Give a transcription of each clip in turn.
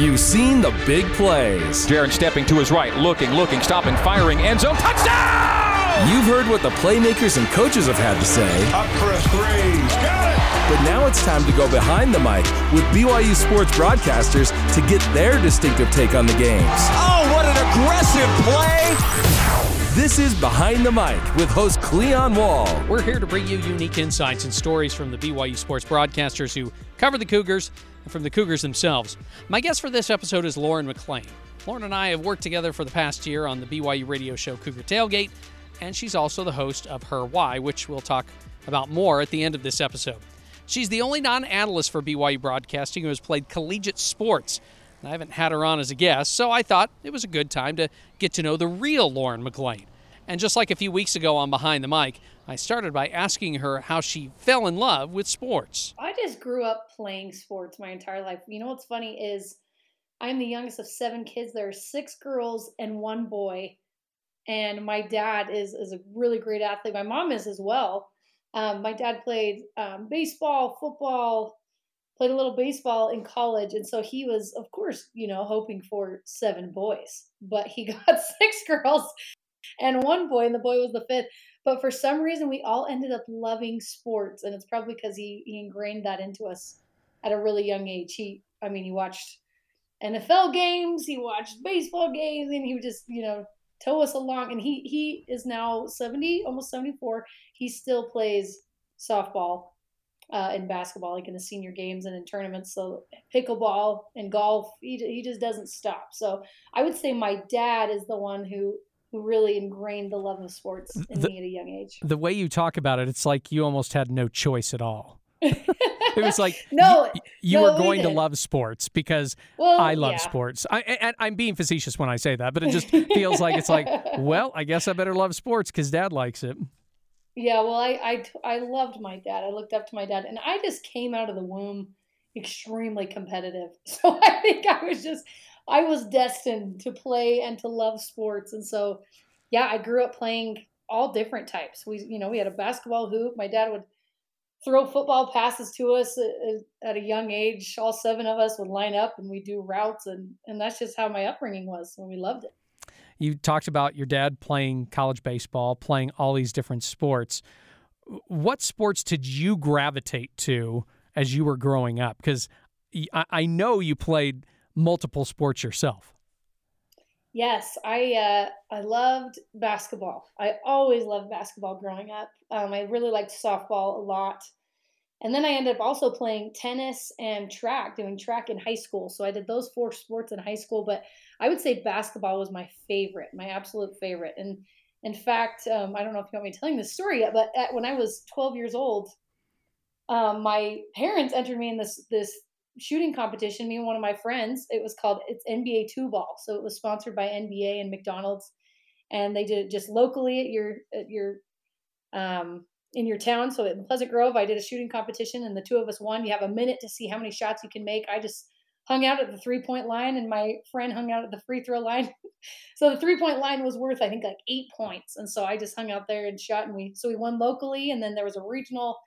You've seen the big plays. Jaren stepping to his right, looking, looking, stopping, firing, end zone, touchdown! You've heard what the playmakers and coaches have had to say. Up for a three. Got it! But now it's time to go behind the mic with BYU sports broadcasters to get their distinctive take on the games. Oh, what an aggressive play! This is Behind the Mic with host Cleon Wall. We're here to bring you unique insights and stories from the BYU sports broadcasters who cover the Cougars and from the Cougars themselves. My guest for this episode is Lauren McClain. Lauren and I have worked together for the past year on the BYU radio show Cougar Tailgate, and she's also the host of Her Why, which we'll talk about more at the end of this episode. She's the only non analyst for BYU Broadcasting who has played collegiate sports. I haven't had her on as a guest, so I thought it was a good time to get to know the real Lauren McClain. And just like a few weeks ago on Behind the Mic, I started by asking her how she fell in love with sports. I just grew up playing sports my entire life. You know what's funny is I'm the youngest of seven kids. There are six girls and one boy. And my dad is, is a really great athlete. My mom is as well. Um, my dad played um, baseball, football, played a little baseball in college. And so he was, of course, you know, hoping for seven boys, but he got six girls and one boy, and the boy was the fifth. But for some reason, we all ended up loving sports. And it's probably because he, he ingrained that into us at a really young age. He, I mean, he watched NFL games, he watched baseball games, and he would just, you know, tow us along. And he he is now 70, almost 74. He still plays softball uh, and basketball, like in the senior games and in tournaments. So pickleball and golf, he, he just doesn't stop. So I would say my dad is the one who who really ingrained the love of sports in The- me at a young age. The way you talk about it, it's like you almost had no choice at all. It was like No, y- you no, were we going to love sports because well, I love yeah. sports. I, and I'm being facetious when I say that, but it just feels like it's like, well, I guess I better love sports because Dad likes it. Yeah, well, I, I I loved my dad. I looked up to my dad, and I just came out of the womb extremely competitive. So I think I was just I was destined to play and to love sports, and so yeah, I grew up playing all different types. We you know we had a basketball hoop. My dad would throw football passes to us at, a young age. All seven of us would line up and we'd do routes, and and that's just how my upbringing was, and we loved it. You talked about your dad playing college baseball, playing all these different sports. What sports did you gravitate to as you were growing up? Because I know you played multiple sports yourself. Yes, I uh, I loved basketball. I always loved basketball growing up. Um, I really liked softball a lot, and then I ended up also playing tennis and track, doing track in high school. So I did those four sports in high school. But I would say basketball was my favorite, my absolute favorite. And in fact, um, I don't know if you want me telling this story yet, but at, when I was 12 years old, um, my parents entered me in this this shooting competition. Me and one of my friends. It was called it's NBA two ball. So it was sponsored by NBA and McDonald's, and they did it just locally at your at your um, in your town. So in Pleasant Grove, I did a shooting competition, and the two of us won. You have a minute to see how many shots you can make. I just hung out at the three point line, and my friend hung out at the free throw line. so the three point line was worth, I think, like eight points, and so I just hung out there and shot, and we so we won locally, and then there was a regional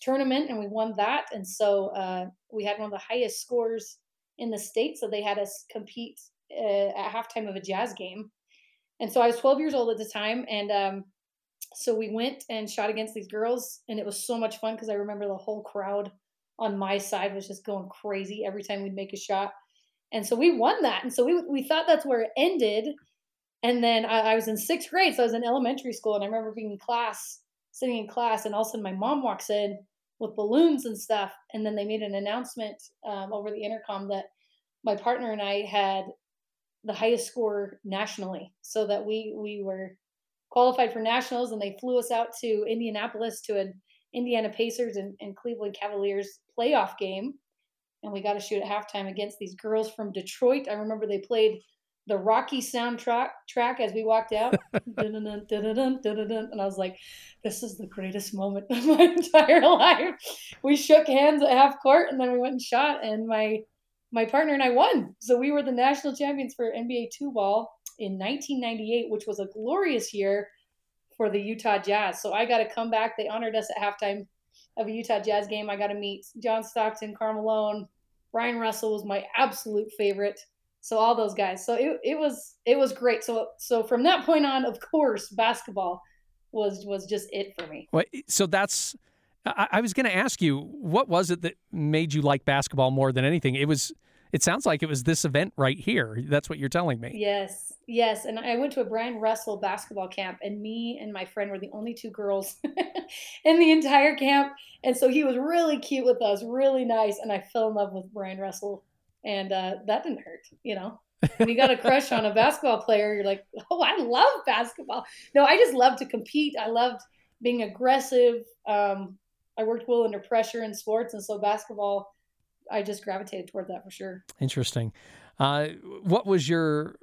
tournament, and we won that, and so uh, we had one of the highest scores in the state. So they had us compete uh, at halftime of a jazz game, and so I was 12 years old at the time, and um, so we went and shot against these girls, and it was so much fun because I remember the whole crowd on my side was just going crazy every time we'd make a shot. And so we won that. And so we, we thought that's where it ended. And then I, I was in sixth grade. So I was in elementary school. And I remember being in class, sitting in class. And all of a sudden my mom walks in with balloons and stuff. And then they made an announcement um, over the intercom that my partner and I had the highest score nationally. So that we, we were qualified for nationals. And they flew us out to Indianapolis to an Indiana Pacers and, and Cleveland Cavaliers playoff game. And we got to shoot at halftime against these girls from Detroit. I remember they played the Rocky soundtrack track as we walked out. Dun-dun-dun, dun-dun-dun, dun-dun-dun. and I was like, this is the greatest moment of my entire life. We shook hands at half court and then we went and shot and my my partner and I won. So we were the national champions for NBA two ball in 1998, which was a glorious year for the Utah Jazz. So I got to come back. They honored us at halftime of a Utah Jazz game. I got to meet John Stockton, Karl Malone, Bryon Russell was my absolute favorite. So all those guys. So it, it was it was great. So so from that point on, of course, basketball was was just it for me. Well, so that's I, I was going to ask you what was it that made you like basketball more than anything? It was it sounds like it was this event right here. That's what you're telling me. Yes, yes. And I went to a Bryon Russell basketball camp, and me and my friend were the only two girls in the entire camp. And so he was really cute with us, really nice. And I fell in love with Bryon Russell, and uh, that didn't hurt, you know. when you got a crush on a basketball player, you're like, oh, I love basketball. No, I just love to compete. I loved being aggressive. Um, I worked well under pressure in sports, and so basketball I just gravitated toward that for sure. Interesting. Uh, what was your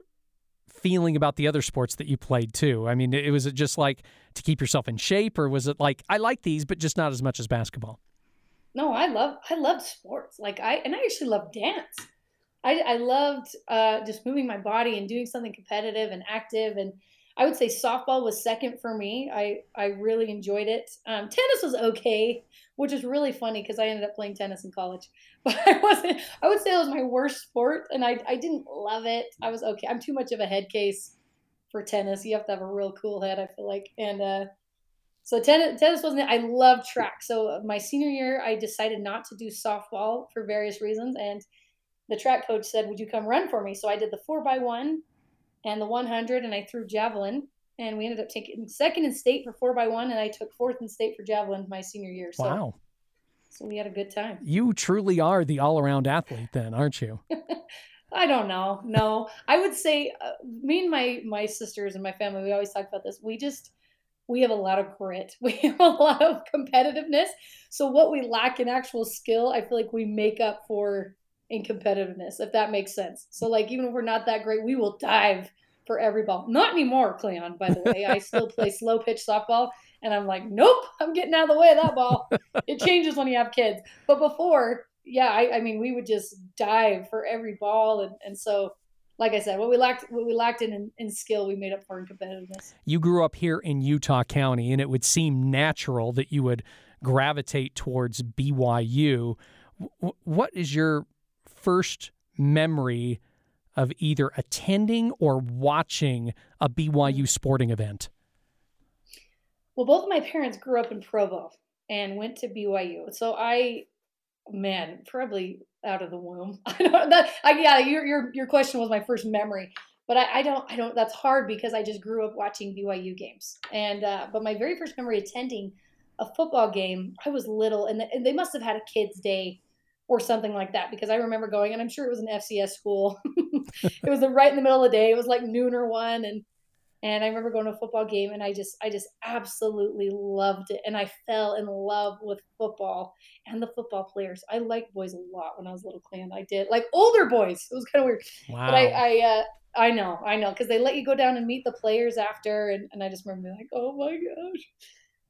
feeling about the other sports that you played too? I mean, it was it just like to keep yourself in shape, or was it like I like these, but just not as much as basketball? No, I love I loved sports. Like I and I actually love dance. I, I loved uh, just moving my body and doing something competitive and active. And I would say softball was second for me. I I really enjoyed it. Um, tennis was okay which is really funny because I ended up playing tennis in college. But I wasn't, I would say it was my worst sport and I, I didn't love it. I was okay. I'm too much of a head case for tennis. You have to have a real cool head, I feel like. And uh, so tennis, tennis wasn't it. I love track. So my senior year, I decided not to do softball for various reasons. And the track coach said, Would you come run for me? So I did the four by one and the 100 and I threw javelin and we ended up taking second in state for four by one, and I took fourth in state for javelin my senior year. So, wow! So we had a good time. You truly are the all-around athlete, then, aren't you? I don't know. No, I would say uh, me and my my sisters and my family. We always talk about this. We just we have a lot of grit. We have a lot of competitiveness. So what we lack in actual skill, I feel like we make up for in competitiveness, if that makes sense. So like even if we're not that great, we will dive for every ball. Not anymore, Cleon, by the way. I still play slow pitch softball. And I'm like, nope, I'm getting out of the way of that ball. it changes when you have kids. But before, yeah, I, I mean, we would just dive for every ball. And, and so, like I said, what we lacked, what we lacked in, in skill, we made up for in competitiveness. You grew up here in Utah County, and it would seem natural that you would gravitate towards BYU. What is your first memory of either attending or watching a BYU sporting event? Well, both of my parents grew up in Provo and went to BYU. So I, man, probably out of the womb. I don't. That, I, yeah, your your your question was my first memory, but I, I don't. I don't. That's hard because I just grew up watching BYU games. And uh, but my very first memory attending a football game, I was little, and, the, and they must have had a kids' day or something like that because I remember going and I'm sure it was an FCS school. it was right in the middle of the day. It was like noon or one and and I remember going to a football game and I just I just absolutely loved it and I fell in love with football and the football players. I liked boys a lot when I was a little clan. I did. Like older boys. It was kind of weird. Wow. But I I uh I know, I know, because they let you go down and meet the players after, and, and I just remember being like, oh my gosh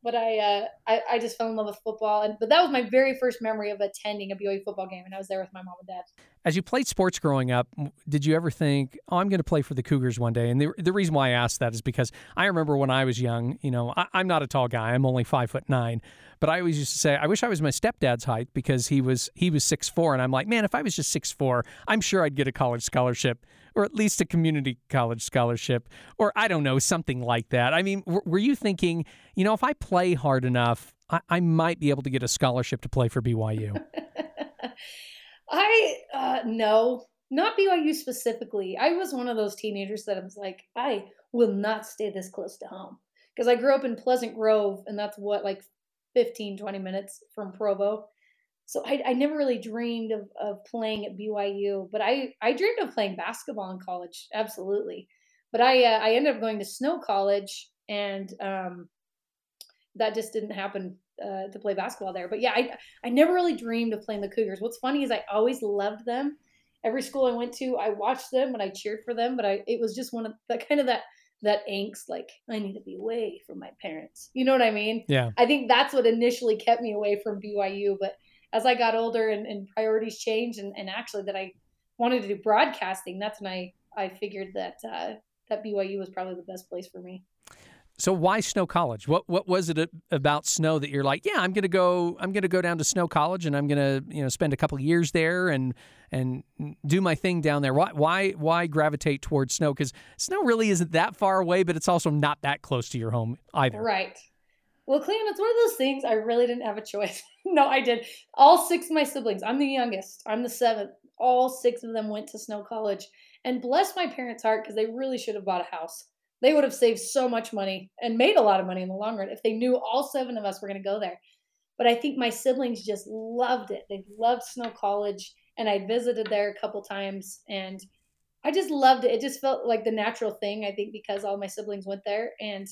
but I, uh, I I just fell in love with football, and but that was my very first memory of attending a BYU football game, and I was there with my mom and dad. As you played sports growing up, did you ever think, "Oh, I'm going to play for the Cougars one day"? And the the reason why I asked that is because I remember when I was young. You know, I, I'm not a tall guy; I'm only five foot nine. But I always used to say, I wish I was my stepdad's height because he was he was six four, and I'm like, man, if I was just six four, I'm sure I'd get a college scholarship or at least a community college scholarship, or I don't know, something like that. I mean, were you thinking, you know, if I play hard enough, I, I might be able to get a scholarship to play for BYU? I uh, no, not BYU specifically. I was one of those teenagers that I was like, I will not stay this close to home because I grew up in Pleasant Grove, and that's what like 15, 20 minutes from Provo so I, I never really dreamed of, of playing at BYU, but I, I dreamed of playing basketball in college, absolutely. But I uh, I ended up going to Snow College, and um, that just didn't happen uh, to play basketball there. But yeah, I I never really dreamed of playing the Cougars. What's funny is I always loved them. Every school I went to, I watched them and I cheered for them. But I it was just one of that kind of that that angst, like I need to be away from my parents. You know what I mean? Yeah. I think that's what initially kept me away from BYU, but as I got older and, and priorities changed, and, and actually that I wanted to do broadcasting, that's when I, I figured that uh, that BYU was probably the best place for me. So why Snow College? What what was it about Snow that you're like, yeah, I'm gonna go, I'm gonna go down to Snow College and I'm gonna you know spend a couple years there and and do my thing down there. Why why why gravitate towards Snow? Because Snow really isn't that far away, but it's also not that close to your home either. Right. Well, Clem, it's one of those things I really didn't have a choice. no, I did. All six of my siblings. I'm the youngest. I'm the seventh. All six of them went to Snow College, and bless my parents' heart because they really should have bought a house they would have saved so much money and made a lot of money in the long run if they knew all seven of us were going to go there. But I think my siblings just loved it. They loved Snow College, and I visited there a couple times, and I just loved it. It just felt like the natural thing, I think, because all my siblings went there, and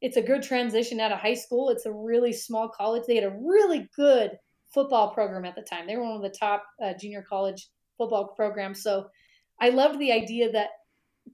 it's a good transition out of high school. It's a really small college. They had a really good football program at the time. They were one of the top uh, junior college football programs. So I loved the idea that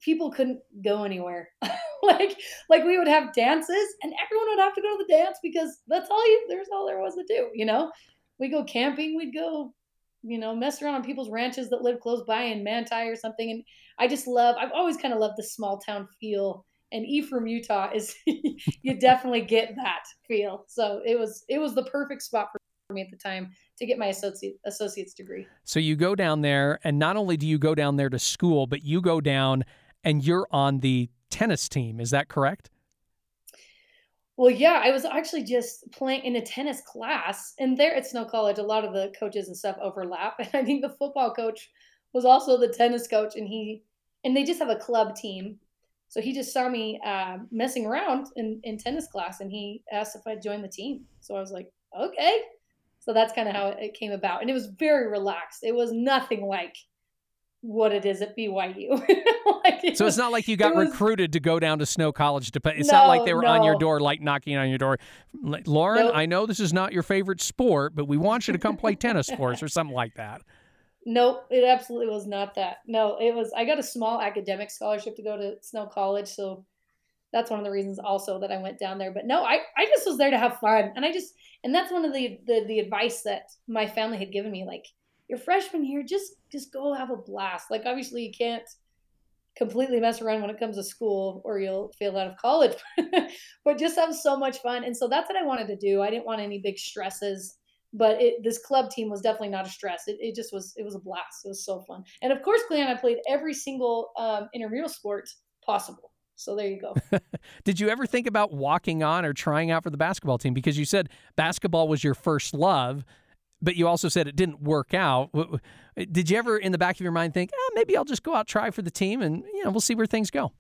people couldn't go anywhere. like like we would have dances and everyone would have to go to the dance because that's all you there's all there was to do, you know? We go camping, we'd go, you know, mess around on people's ranches that live close by in Manti or something. And I just love I've always kind of loved the small town feel. And Ephraim, Utah is you definitely get that feel. So it was it was the perfect spot for me at the time to get my associate associate's degree. So you go down there, and not only do you go down there to school, but you go down and you're on the tennis team. Is that correct? Well, yeah, I was actually just playing in a tennis class, and there at Snow College, a lot of the coaches and stuff overlap. And I think the football coach was also the tennis coach, and he and they just have a club team. So he just saw me uh, messing around in, in tennis class, and he asked if I'd join the team. So I was like, okay. So that's kind of how it came about, and it was very relaxed. It was nothing like what it is at BYU. like it so it's not like you got was, recruited to go down to Snow College to play. It's no, not like they were no. on your door, like knocking on your door. Lauren, nope. I know this is not your favorite sport, but we want you to come play tennis for us or something like that. Nope, it absolutely was not that. No, it was. I got a small academic scholarship to go to Snow College, so that's one of the reasons also that I went down there. But no, I, I just was there to have fun, and I just and that's one of the, the the advice that my family had given me. Like your freshman year, just just go have a blast. Like obviously you can't completely mess around when it comes to school or you'll fail out of college but just have so much fun and so that's what i wanted to do i didn't want any big stresses but it, this club team was definitely not a stress it, it just was it was a blast it was so fun and of course cleon i played every single um, intramural sport possible so there you go. Did you ever think about walking on or trying out for the basketball team? Because you said basketball was your first love but you also said it didn't work out. Did you ever, in the back of your mind, think, oh, maybe I'll just go out try for the team, and you know we'll see where things go?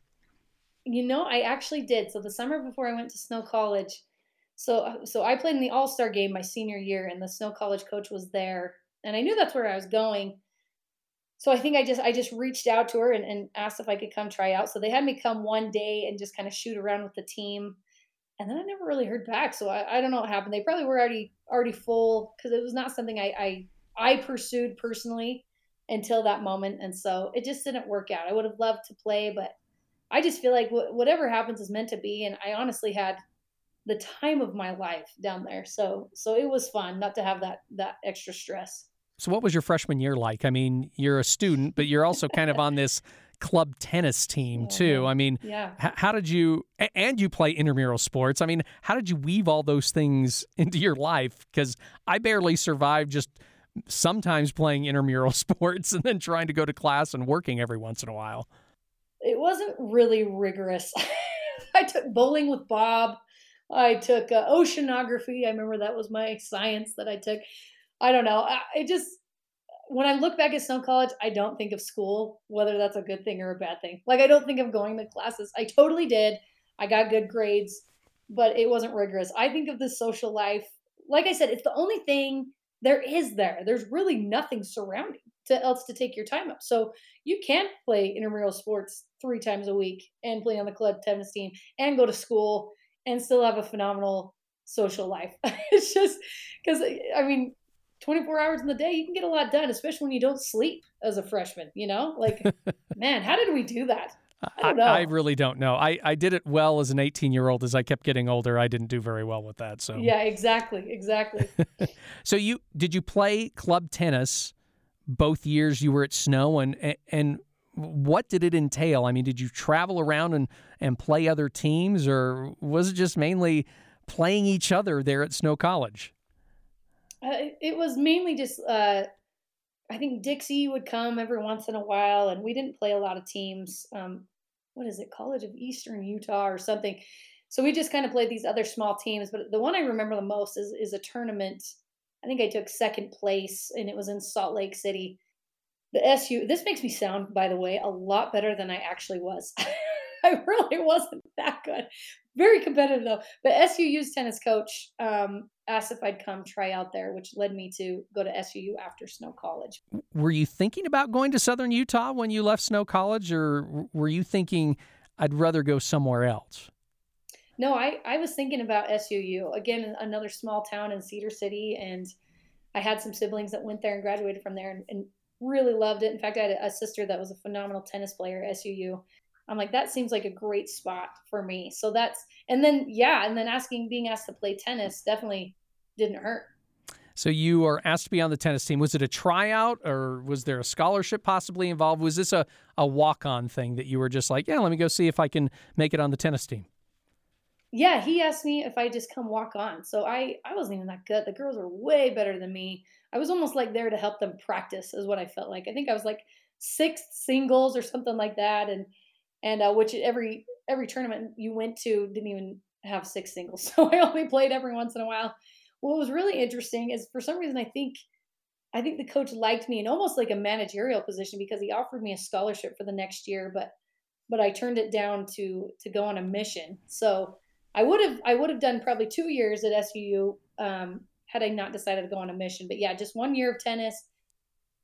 You know, I actually did. So the summer before I went to Snow College, so uh, so I played in the All Star game my senior year, and the Snow College coach was there, and I knew that's where I was going. So I think I just I just reached out to her and, and asked if I could come try out. So they had me come one day and just kind of shoot around with the team and then I never really heard back. So I, I don't know what happened. They probably were already already full because it was not something I, I I pursued personally until that moment, and so it just didn't work out. I would have loved to play, but I just feel like wh- whatever happens is meant to be. And I honestly had the time of my life down there, so so it was fun not to have that that extra stress. So what was your freshman year like? I mean, you're a student, but you're also kind of on this club tennis team too. I mean, yeah. H- how did you and you play intramural sports? I mean, how did you weave all those things into your life? Because I barely survived just sometimes playing intramural sports and then trying to go to class and working every once in a while. It wasn't really rigorous. I took bowling with Bob. I took uh, oceanography. I remember that was my science that I took. I don't know. I, just when I look back at Snow College, I don't think of school, whether that's a good thing or a bad thing. Like I don't think of going to classes. I totally did. I got good grades, but it wasn't rigorous. I think of the social life. Like I said, it's the only thing there is there. There's really nothing surrounding to else to take your time up. So you can play intramural sports three times a week and play on the club tennis team and go to school and still have a phenomenal social life. it's just because I mean 24 hours in the day, you can get a lot done, especially when you don't sleep as a freshman, you know? Like, man, how did we do that? I, I, I, really don't know. I, I did it well as an 18 year old. As I kept getting older, I didn't do very well with that. So yeah, exactly, exactly. so you did you play club tennis both years you were at Snow, and and what did it entail? I mean, did you travel around and, and play other teams, or was it just mainly playing each other there at Snow College? Uh, it was mainly just, uh, I think Dixie would come every once in a while, and we didn't play a lot of teams. Um, what is it, College of Eastern Utah or something? So we just kind of played these other small teams. But the one I remember the most is is a tournament. I think I took second place, and it was in Salt Lake City the SU, this makes me sound, by the way, a lot better than I actually was. I really wasn't that good. Very competitive though. But SUU's tennis coach um, asked if I'd come try out there, which led me to go to SUU after Snow College. Were you thinking about going to Southern Utah when you left Snow College, or were you thinking I'd rather go somewhere else? No, I, I was thinking about SUU. Again, another small town in Cedar City. And I had some siblings that went there and graduated from there. And, and really loved it. In fact, I had a sister that was a phenomenal tennis player at SUU. I'm like, that seems like a great spot for me. So that's, and then, yeah, and then asking, being asked to play tennis definitely didn't hurt. So you are asked to be on the tennis team. Was it a tryout or was there a scholarship possibly involved? Was this a, a walk on thing that you were just like, yeah, let me go see if I can make it on the tennis team? Yeah, he asked me if I just come walk on. So I, I wasn't even that good. The girls were way better than me. I was almost like there to help them practice, is what I felt like. I think I was like sixth singles or something like that, and and uh, which every every tournament you went to didn't even have six singles, so I only played every once in a while. What was really interesting is for some reason I think I think the coach liked me in almost like a managerial position because he offered me a scholarship for the next year, but but I turned it down to to go on a mission. So I would have I would have done probably two years at SUU um, had I not decided to go on a mission. But yeah, just one year of tennis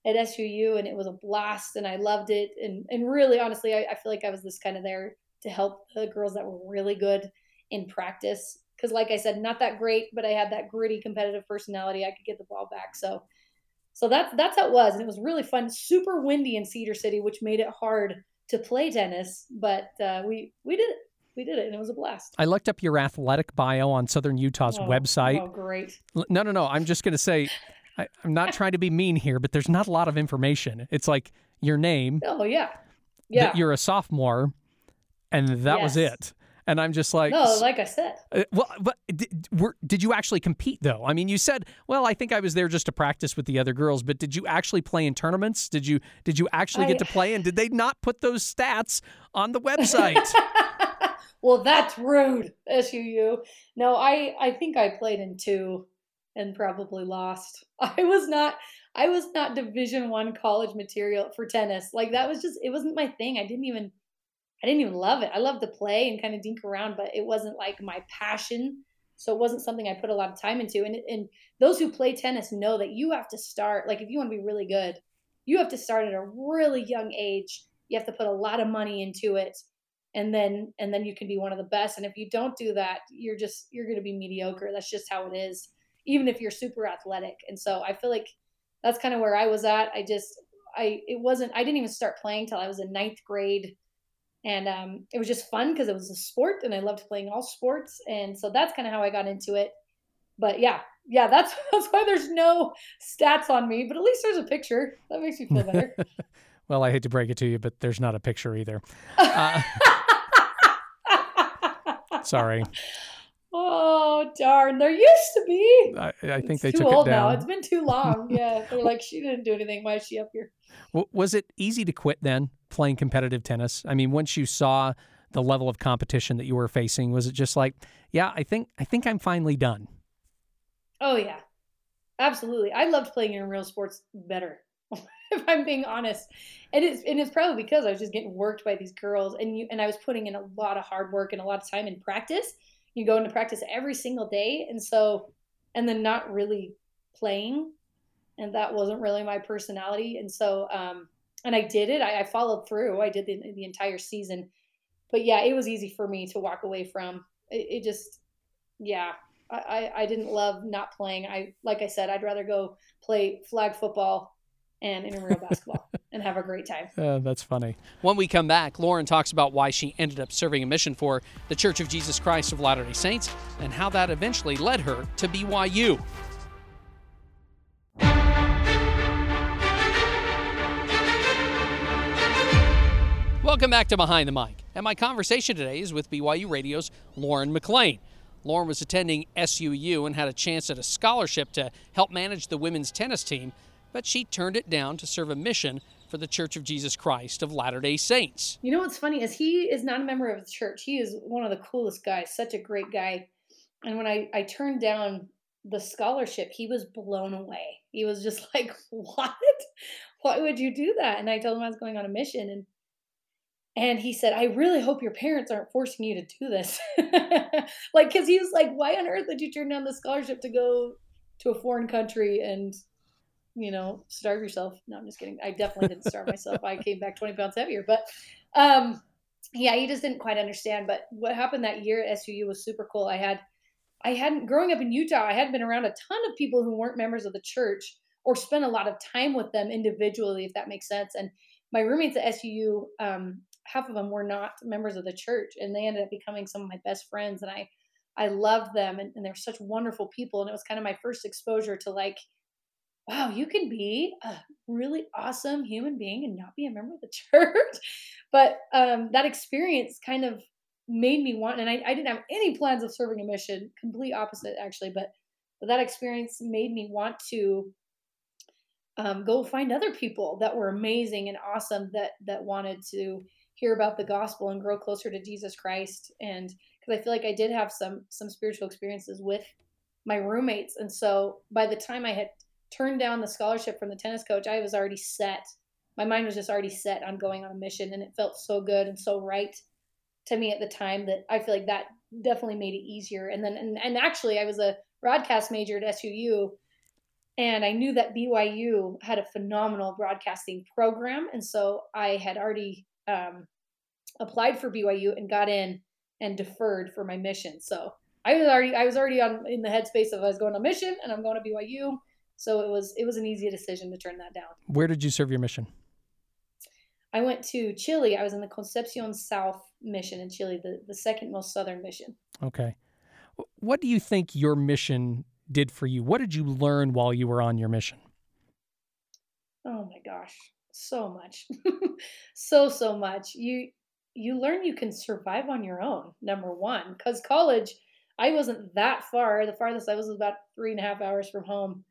at SUU, and it was a blast, and I loved it. And and really, honestly, I, I feel like I was this kind of there to help the girls that were really good in practice. Because, like I said, not that great, but I had that gritty, competitive personality. I could get the ball back. So, so that's that's how it was, and it was really fun. Super windy in Cedar City, which made it hard to play tennis, but uh, we we did it we did it and it was a blast. I looked up your athletic bio on Southern Utah's oh, website. Oh, great. No, no, no. I'm just going to say, I, am not trying to be mean here, but there's not a lot of information. It's like your name. Oh, yeah. Yeah. you're a sophomore, and that yes. was it. And I'm just like, no, like I said. Uh, well, but did, were, did you actually compete though? I mean, you said, well, I think I was there just to practice with the other girls, but did you actually play in tournaments? Did you did you actually I, get to play? And did they not put those stats on the website? well, that's rude, SUU. No, I I think I played in two and probably lost. I was not I was not Division 1 college material for tennis. Like that was just it wasn't my thing. I didn't even I didn't even love it. I loved to play and kind of dink around, but it wasn't like my passion. So it wasn't something I put a lot of time into. And and those who play tennis know that you have to start like if you want to be really good, you have to start at a really young age. You have to put a lot of money into it and then and then you can be one of the best and if you don't do that you're just you're going to be mediocre that's just how it is even if you're super athletic. And so i feel like that's kind of where i was at. I just i it wasn't i didn't even start playing till i was in ninth grade. And um, it was just fun because it was a sport and i loved playing all sports. And so that's kind of how i got into it. But yeah yeah that's that's why there's no stats on me but at least there's a picture. That makes me feel better. Well i hate to break it to you but there's not a picture either. Uh, Sorry. Oh darn! There used to be. I, I think it's they too took old it down. now. It's been too long. Yeah, they're like she didn't do anything. Why is she up here? Was it easy to quit then playing competitive tennis? I mean, once you saw the level of competition that you were facing, was it just like, yeah, I think I think I'm finally done? Oh yeah, absolutely. I loved playing in real sports better. if I'm being honest. And it's and it's probably because I was just getting worked by these girls and you and I was putting in a lot of hard work and a lot of time in practice. You go into practice every single day and so and then not really playing. And that wasn't really my personality. And so um and I did it. I, I followed through. I did the, the entire season. But yeah, it was easy for me to walk away from. It, it just yeah, I, I didn't love not playing. I like I said, I'd rather go play flag football and intramural basketball and have a great time. Uh, that's funny. When we come back, Lauren talks about why she ended up serving a mission for the Church of Jesus Christ of Latter day Saints and how that eventually led her to BYU. Welcome back to Behind the Mic. And my conversation today is with BYU Radio's Lauren McClain. Lauren was attending SUU and had a chance at a scholarship to help manage the women's tennis team, but she turned it down to serve a mission for the Church of Jesus Christ of Latter day Saints. You know what's funny is he is not a member of the church. He is one of the coolest guys, such a great guy. And when I, I turned down the scholarship, he was blown away. He was just like, What? Why would you do that? And I told him I was going on a mission and and he said, I really hope your parents aren't forcing you to do this. like, because he was like, Why on earth did you turn down the scholarship to go to a foreign country and you know, starve yourself. No, I'm just kidding. I definitely didn't starve myself. I came back 20 pounds heavier. But um, yeah, he just didn't quite understand. But what happened that year at SUU was super cool. I had, I hadn't, growing up in Utah, I hadn't been around a ton of people who weren't members of the church or spent a lot of time with them individually, if that makes sense. And my roommates at SUU, um, half of them were not members of the church and they ended up becoming some of my best friends. And I, I loved them and, and they're such wonderful people. And it was kind of my first exposure to like, wow, you can be a really awesome human being and not be a member of the church. but um, that experience kind of made me want, and I, I didn't have any plans of serving a mission, complete opposite actually, but, but that experience made me want to um, go find other people that were amazing and awesome that that wanted to hear about the gospel and grow closer to Jesus Christ. And because I feel like I did have some some spiritual experiences with my roommates, and so by the time I had turned down the scholarship from the tennis coach, I was already set. My mind was just already set on going on a mission, and it felt so good and so right to me at the time that I feel like that definitely made it easier. And then, and, and actually, I was a broadcast major at SUU, and I knew that BYU had a phenomenal broadcasting program, and so I had already um, applied for BYU and got in and deferred for my mission. So I was already I was already on in the headspace of I was going on a mission and I'm going to BYU. So it was it was an easy decision to turn that down. Where did you serve your mission? I went to Chile. I was in the Concepcion South mission in Chile, the, the second most southern mission. Okay. What do you think your mission did for you? What did you learn while you were on your mission? Oh my gosh, so much. so so much. You you learn you can survive on your own, number one. Because college, I wasn't that far. The farthest I was was about three and a half hours from home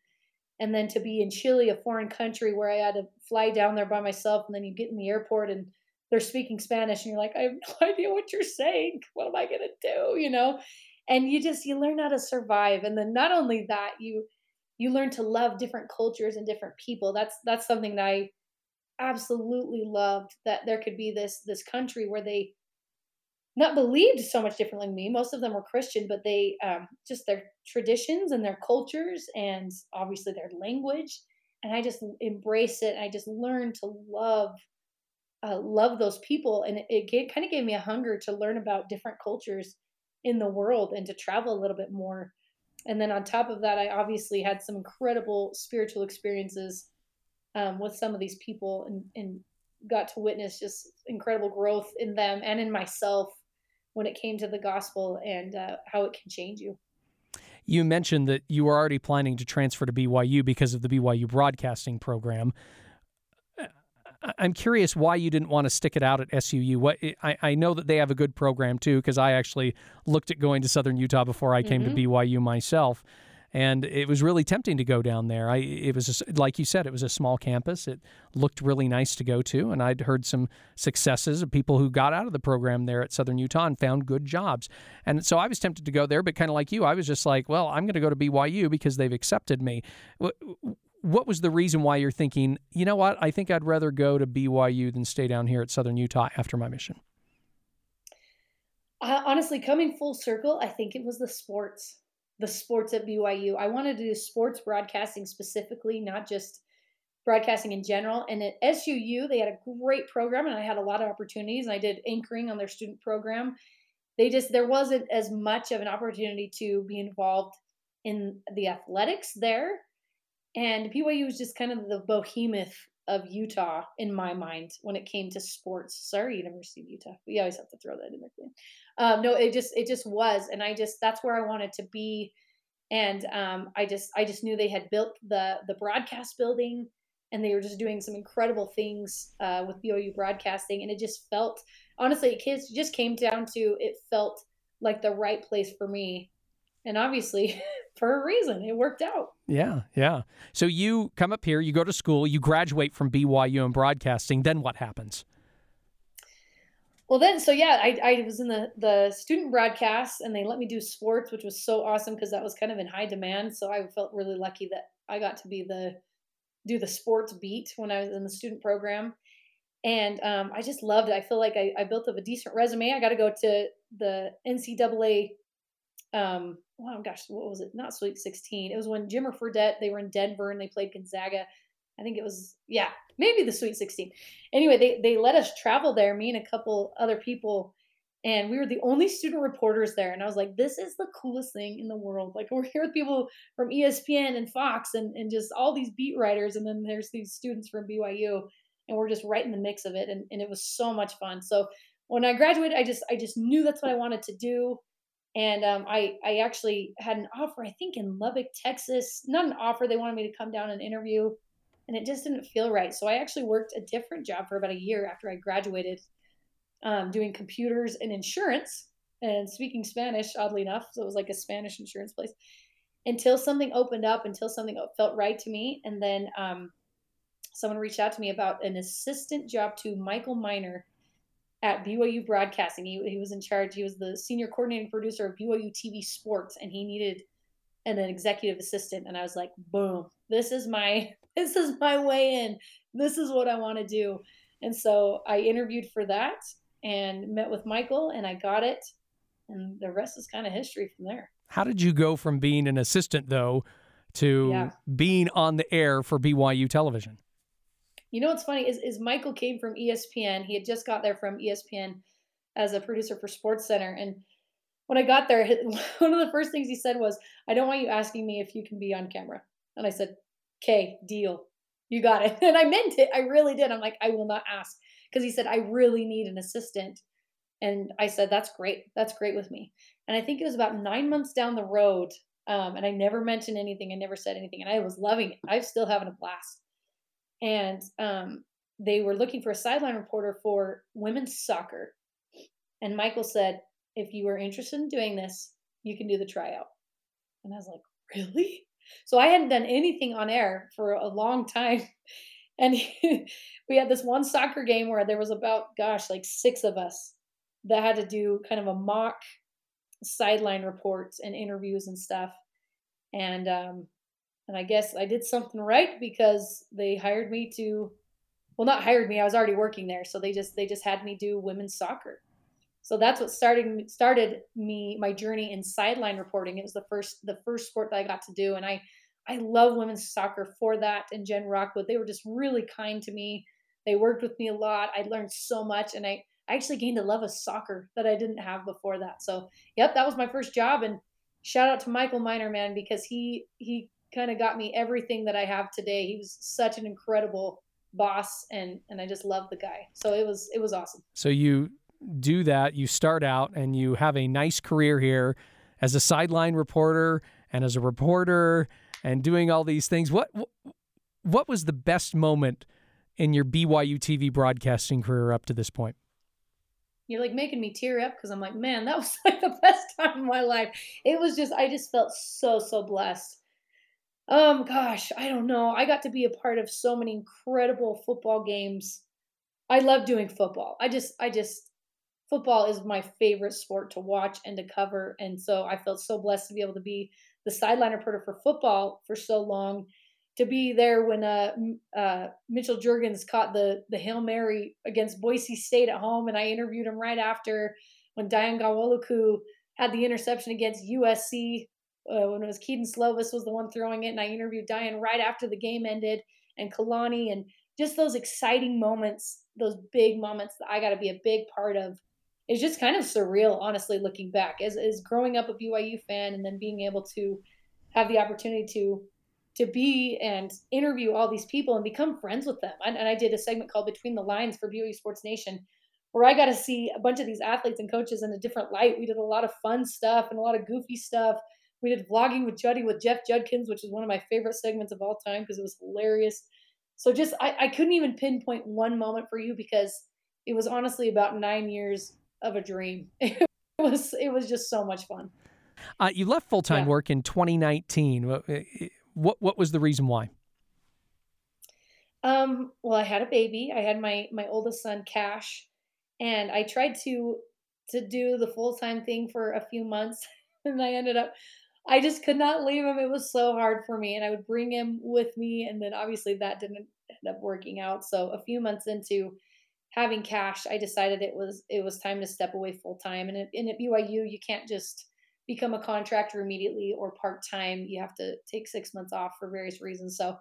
and then to be in Chile, a foreign country where I had to fly down there by myself, and then you get in the airport and they're speaking Spanish, and you're like, I have no idea what you're saying. What am I gonna do? You know, and you just you learn how to survive, and then not only that, you you learn to love different cultures and different people. That's that's something that I absolutely loved. That there could be this this country where they not believed so much differently than me. Most of them were Christian, but they um, just their traditions and their cultures and obviously their language. And I just embrace it. And I just learned to love uh, love those people, and it, it kind of gave me a hunger to learn about different cultures in the world and to travel a little bit more. And then on top of that, I obviously had some incredible spiritual experiences um, with some of these people and, and got to witness just incredible growth in them and in myself when it came to the gospel and uh, how it can change you. You mentioned that you were already planning to transfer to BYU because of the BYU broadcasting program. I'm curious why you didn't want to stick it out at SUU. What I, I know that they have a good program too, because I actually looked at going to Southern Utah before I came mm-hmm. to BYU myself and it was really tempting to go down there. I it was just, like you said, it was a small campus. It looked really nice to go to, and I'd heard some successes of people who got out of the program there at Southern Utah and found good jobs. And so I was tempted to go there, but kind of like you, I was just like, well, I'm going to go to BYU because they've accepted me. What was the reason why you're thinking, you know what? I think I'd rather go to BYU than stay down here at Southern Utah after my mission. Uh, honestly, coming full circle, I think it was the sports the sports at BYU. I wanted to do sports broadcasting specifically, not just broadcasting in general. And at SUU, they had a great program, and I had a lot of opportunities. And I did anchoring on their student program. They just there wasn't as much of an opportunity to be involved in the athletics there. And BYU was just kind of the behemoth of Utah in my mind when it came to sports. Sorry, University of Utah. We always have to throw that in there. Um, no, it just it just was, and I just that's where I wanted to be, and um, I just I just knew they had built the the broadcast building, and they were just doing some incredible things uh, with BYU broadcasting, and it just felt honestly, it just came down to it felt like the right place for me, and obviously for a reason, it worked out. Yeah, yeah. So you come up here, you go to school, you graduate from BYU in broadcasting. Then what happens? Well, then, so yeah, I, I was in the, the student broadcast and they let me do sports, which was so awesome because that was kind of in high demand. So I felt really lucky that I got to be the do the sports beat when I was in the student program. And um, I just loved it. I feel like I, I built up a decent resume. I got to go to the NCAA. Um, oh gosh, what was it? Not Sweet 16. It was when Jimmer Fredette, they were in Denver and they played Gonzaga. I think it was, yeah, maybe the Sweet 16. Anyway, they, they let us travel there, me and a couple other people and we were the only student reporters there and i was like this is the coolest thing in the world like we're here with people from espn and fox and, and just all these beat writers and then there's these students from byu and we're just right in the mix of it and, and it was so much fun so when i graduated i just i just knew that's what i wanted to do and um, I, I actually had an offer i think in lubbock texas not an offer they wanted me to come down and interview and it just didn't feel right so i actually worked a different job for about a year after i graduated um, doing computers and insurance and speaking Spanish, oddly enough. So it was like a Spanish insurance place until something opened up, until something felt right to me. And then um, someone reached out to me about an assistant job to Michael Miner at BYU Broadcasting. He, he was in charge, he was the senior coordinating producer of BYU TV Sports, and he needed an, an executive assistant. And I was like, boom, this is my. This is my way in. This is what I want to do. And so I interviewed for that and met with Michael and I got it. And the rest is kind of history from there. How did you go from being an assistant, though, to yeah. being on the air for BYU television? You know what's funny is, is Michael came from ESPN. He had just got there from ESPN as a producer for Sports Center. And when I got there, one of the first things he said was, I don't want you asking me if you can be on camera. And I said, okay, deal. You got it. And I meant it. I really did. I'm like, I will not ask because he said, I really need an assistant. And I said, That's great. That's great with me. And I think it was about nine months down the road. Um, and I never mentioned anything. I never said anything. And I was loving it. I'm still having a blast. And um, they were looking for a sideline reporter for women's soccer. And Michael said, If you are interested in doing this, you can do the tryout. And I was like, Really? So I hadn't done anything on air for a long time. And he, we had this one soccer game where there was about, gosh, like six of us that had to do kind of a mock sideline reports and interviews and stuff. And um, and I guess I did something right because they hired me to, well, not hired me. I was already working there, so they just they just had me do women's soccer. So that's what started started me my journey in sideline reporting. It was the first the first sport that I got to do, and I I love women's soccer for that. And Jen Rockwood, they were just really kind to me. They worked with me a lot. I learned so much, and I, I actually gained a love of soccer that I didn't have before that. So, yep, that was my first job. And shout out to Michael Miner, man, because he he kind of got me everything that I have today. He was such an incredible boss, and and I just love the guy. So it was it was awesome. So you do that. You start out, and you have a nice career here as a sideline reporter and as a reporter and doing all these things. What what was the best moment in your BYU TV broadcasting career up to this point? You're like making me tear up because I'm like, man, that was like the best time of my life. It was just, I just felt so, so blessed. Um, gosh, I don't know. I got to be a part of so many incredible football games. I love doing football. I just, I just, football is my favorite sport to watch and to cover. And so I felt so blessed to be able to be the sideline reporter for football for so long to be there when uh, uh, Mitchell Juergens caught the the hail mary against Boise State at home, and I interviewed him right after when Dayan Ghanwoloku had the interception against USC uh, when it was Kedon Slovis was the one throwing it, and I interviewed Dayan right after the game ended, and Kalani, and just those exciting moments, those big moments that I got to be a big part of it's just kind of surreal, honestly, looking back. As, as growing up a BYU fan and then being able to have the opportunity to to be and interview all these people and become friends with them. And, and I did a segment called Between the Lines for BYU Sports Nation, where I got to see a bunch of these athletes and coaches in a different light. We did a lot of fun stuff and a lot of goofy stuff. We did vlogging with Juddy with Jeff Judkins, which is one of my favorite segments of all time because it was hilarious. so just I, I couldn't even pinpoint one moment for you because it was honestly about nine years of a dream. It was it was just so much fun. Uh, you left full time yeah. work in 2019. What, what what was the reason why? Um, well, I had a baby. I had my my oldest son, Cash, and I tried to to do the full time thing for a few months, and I ended up. I just could not leave him. It was so hard for me, and I would bring him with me, and then obviously that didn't end up working out. So a few months into having cash, I decided it was it was time to step away full time. And, and at BYU, you can't just become a contractor immediately or part time. You have to take six months off for various reasons. So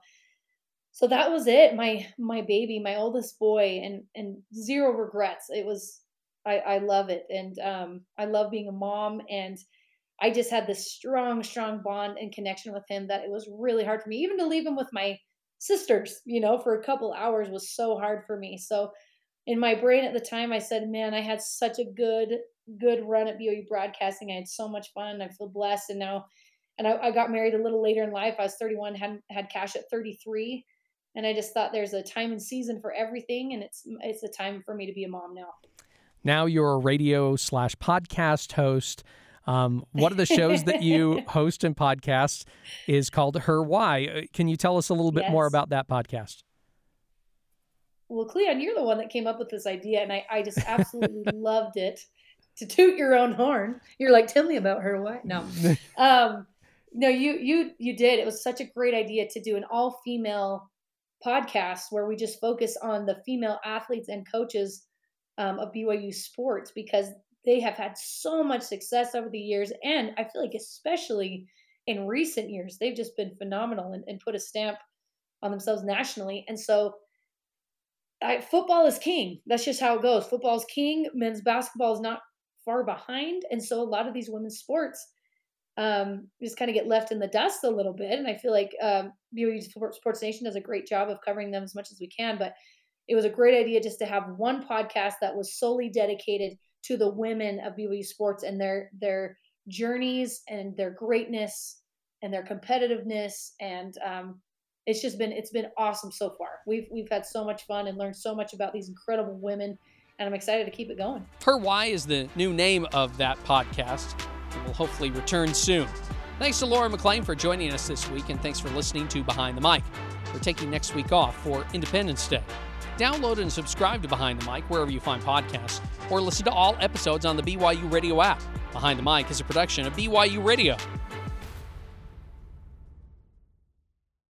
so that was it. My my baby, my oldest boy, and and zero regrets. It was I, I love it. And um I love being a mom and I just had this strong, strong bond and connection with him that it was really hard for me, even to leave him with my sisters, you know, for a couple hours was so hard for me. So in my brain at the time, I said, man, I had such a good, good run at BYU Broadcasting. I had so much fun. I feel blessed. And now, and I, I got married a little later in life. I was 31, had, had cash at 33. And I just thought there's a time and season for everything. And it's, it's a time for me to be a mom now. Now you're a radio slash podcast host. Um, one of the shows that you host and podcast is called Her Why. Uh, can you tell us a little bit yes. more about that podcast? well, Cleon, you're the one that came up with this idea, and I, I just absolutely loved it. To toot your own horn, you're like, tell me about her. why. No, um, no, you you you did. It was such a great idea to do an all female podcast where we just focus on the female athletes and coaches um, of BYU sports because they have had so much success over the years, and I feel like especially in recent years, they've just been phenomenal and, and put a stamp on themselves nationally. And so I, football is king. That's just how it goes. Football is king. Men's basketball is not far behind, and so a lot of these women's sports um, just kind of get left in the dust a little bit. And I feel like um, BYU Sports Nation does a great job of covering them as much as we can. But it was a great idea just to have one podcast that was solely dedicated to the women of BYU sports and their their journeys and their greatness and their competitiveness and um, it's just been it's been awesome so far. We've we've had so much fun and learned so much about these incredible women, and I'm excited to keep it going. Her Why is the new name of that podcast. will hopefully return soon. Thanks to Laura McClain for joining us this week, and thanks for listening to Behind the Mic. We're taking next week off for Independence Day. Download and subscribe to Behind the Mic wherever you find podcasts, or listen to all episodes on the BYU Radio app. Behind the Mic is a production of BYU Radio.